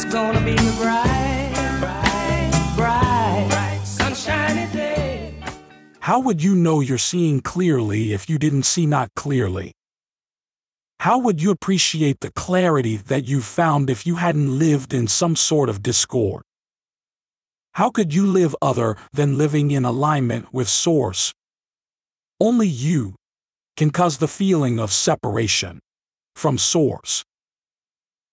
It's gonna be a bright, bright, bright, sunshiny day. How would you know you're seeing clearly if you didn't see not clearly? How would you appreciate the clarity that you found if you hadn't lived in some sort of discord? How could you live other than living in alignment with Source? Only you can cause the feeling of separation from Source.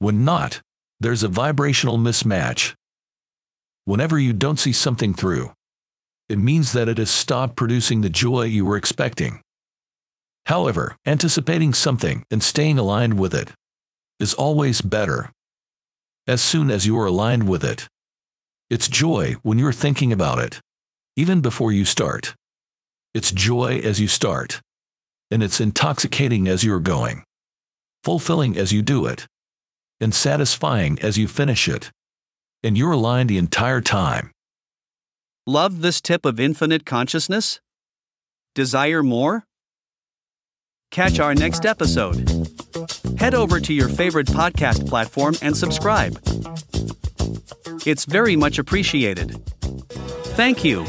When not, there's a vibrational mismatch. Whenever you don't see something through, it means that it has stopped producing the joy you were expecting. However, anticipating something and staying aligned with it is always better. As soon as you are aligned with it, it's joy when you're thinking about it, even before you start. It's joy as you start, and it's intoxicating as you're going, fulfilling as you do it, and satisfying as you finish it. And you're aligned the entire time. Love this tip of infinite consciousness? Desire more? Catch our next episode. Head over to your favorite podcast platform and subscribe. It's very much appreciated. Thank you.